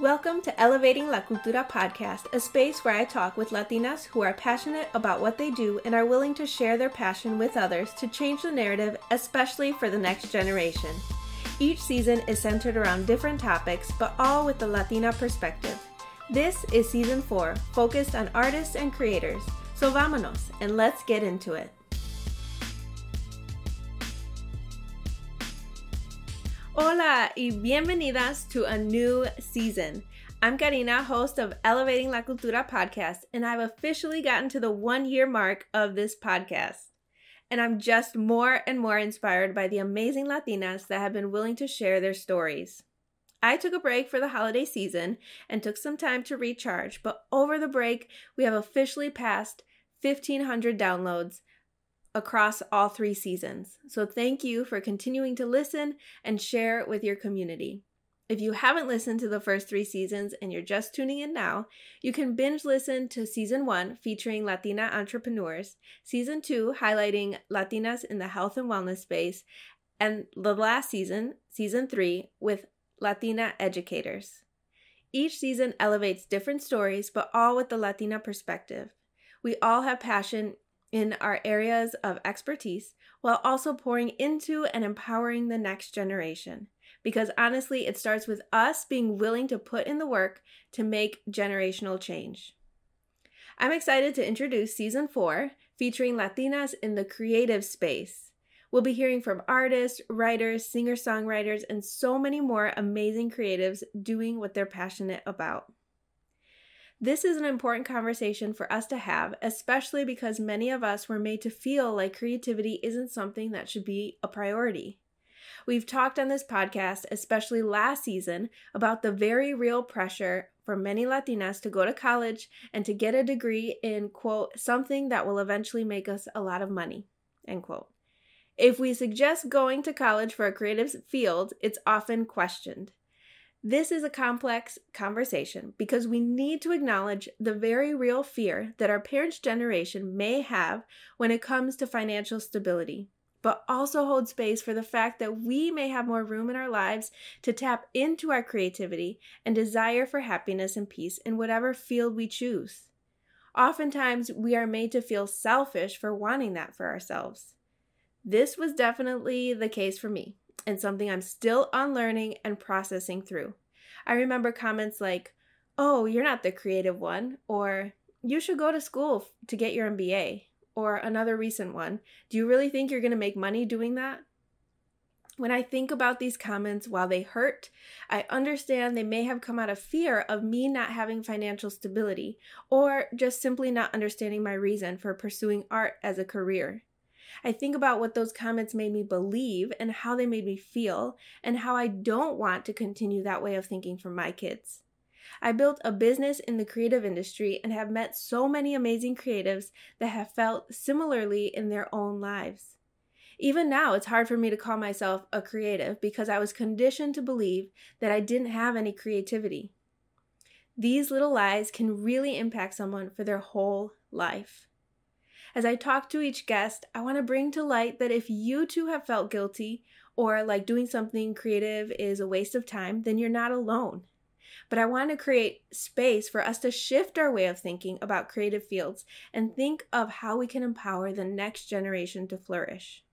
Welcome to Elevating La Cultura podcast, a space where I talk with Latinas who are passionate about what they do and are willing to share their passion with others to change the narrative, especially for the next generation. Each season is centered around different topics, but all with the Latina perspective. This is season four, focused on artists and creators. So vámonos, and let's get into it. Hola y bienvenidas to a new season. I'm Karina, host of Elevating La Cultura podcast, and I've officially gotten to the one year mark of this podcast. And I'm just more and more inspired by the amazing Latinas that have been willing to share their stories. I took a break for the holiday season and took some time to recharge, but over the break, we have officially passed 1,500 downloads across all three seasons. So thank you for continuing to listen and share with your community. If you haven't listened to the first three seasons and you're just tuning in now, you can binge listen to season one featuring Latina entrepreneurs, season two highlighting Latinas in the health and wellness space, and the last season, season three, with Latina educators. Each season elevates different stories, but all with the Latina perspective. We all have passion in our areas of expertise while also pouring into and empowering the next generation. Because honestly, it starts with us being willing to put in the work to make generational change. I'm excited to introduce season four, featuring Latinas in the creative space. We'll be hearing from artists, writers, singer songwriters, and so many more amazing creatives doing what they're passionate about. This is an important conversation for us to have, especially because many of us were made to feel like creativity isn't something that should be a priority. We've talked on this podcast, especially last season, about the very real pressure for many Latinas to go to college and to get a degree in, quote, something that will eventually make us a lot of money, end quote. If we suggest going to college for a creative field, it's often questioned. This is a complex conversation because we need to acknowledge the very real fear that our parents' generation may have when it comes to financial stability, but also hold space for the fact that we may have more room in our lives to tap into our creativity and desire for happiness and peace in whatever field we choose. Oftentimes, we are made to feel selfish for wanting that for ourselves. This was definitely the case for me and something I'm still unlearning and processing through. I remember comments like, Oh, you're not the creative one, or You should go to school to get your MBA, or another recent one, Do you really think you're going to make money doing that? When I think about these comments, while they hurt, I understand they may have come out of fear of me not having financial stability, or just simply not understanding my reason for pursuing art as a career. I think about what those comments made me believe and how they made me feel, and how I don't want to continue that way of thinking for my kids. I built a business in the creative industry and have met so many amazing creatives that have felt similarly in their own lives. Even now, it's hard for me to call myself a creative because I was conditioned to believe that I didn't have any creativity. These little lies can really impact someone for their whole life. As I talk to each guest, I want to bring to light that if you too have felt guilty or like doing something creative is a waste of time, then you're not alone. But I want to create space for us to shift our way of thinking about creative fields and think of how we can empower the next generation to flourish.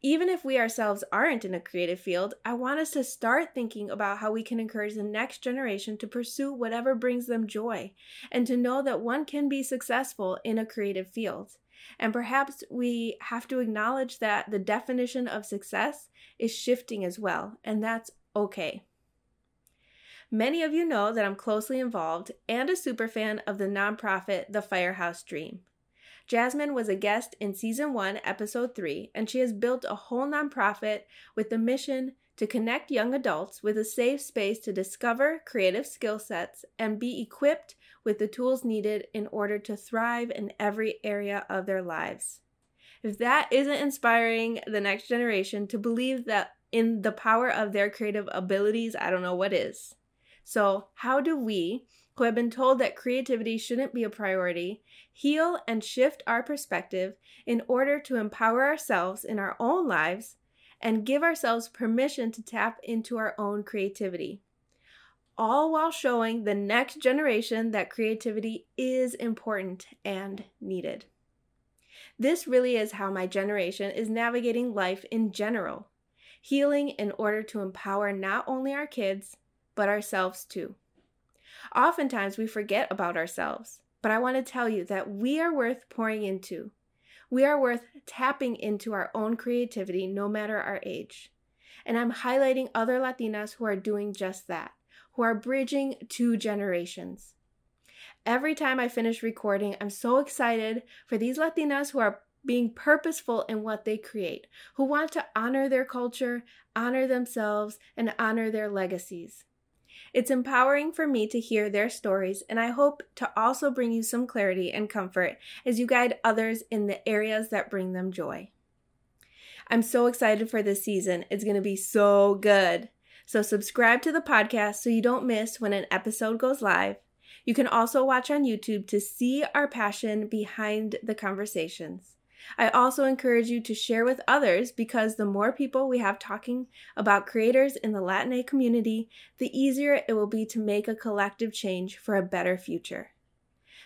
Even if we ourselves aren't in a creative field, I want us to start thinking about how we can encourage the next generation to pursue whatever brings them joy and to know that one can be successful in a creative field. And perhaps we have to acknowledge that the definition of success is shifting as well, and that's okay. Many of you know that I'm closely involved and a superfan of the nonprofit The Firehouse Dream. Jasmine was a guest in season one, episode three, and she has built a whole nonprofit with the mission to connect young adults with a safe space to discover creative skill sets and be equipped with the tools needed in order to thrive in every area of their lives. If that isn't inspiring the next generation to believe that in the power of their creative abilities, I don't know what is. So, how do we, who have been told that creativity shouldn't be a priority, heal and shift our perspective in order to empower ourselves in our own lives and give ourselves permission to tap into our own creativity. all while showing the next generation that creativity is important and needed. This really is how my generation is navigating life in general, healing in order to empower not only our kids, but ourselves too. Oftentimes we forget about ourselves, but I want to tell you that we are worth pouring into. We are worth tapping into our own creativity no matter our age. And I'm highlighting other Latinas who are doing just that, who are bridging two generations. Every time I finish recording, I'm so excited for these Latinas who are being purposeful in what they create, who want to honor their culture, honor themselves, and honor their legacies. It's empowering for me to hear their stories, and I hope to also bring you some clarity and comfort as you guide others in the areas that bring them joy. I'm so excited for this season. It's going to be so good. So, subscribe to the podcast so you don't miss when an episode goes live. You can also watch on YouTube to see our passion behind the conversations. I also encourage you to share with others because the more people we have talking about creators in the Latina community, the easier it will be to make a collective change for a better future.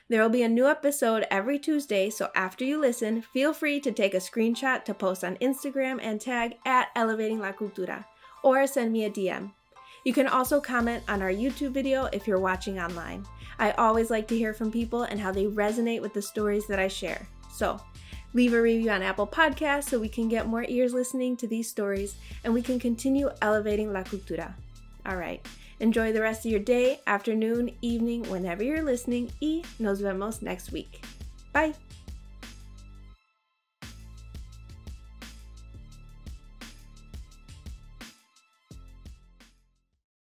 There will be a new episode every Tuesday, so after you listen, feel free to take a screenshot to post on Instagram and tag at Elevating La Cultura, or send me a DM. You can also comment on our YouTube video if you're watching online. I always like to hear from people and how they resonate with the stories that I share. So, Leave a review on Apple Podcasts so we can get more ears listening to these stories and we can continue elevating La Cultura. All right. Enjoy the rest of your day, afternoon, evening, whenever you're listening, y nos vemos next week. Bye.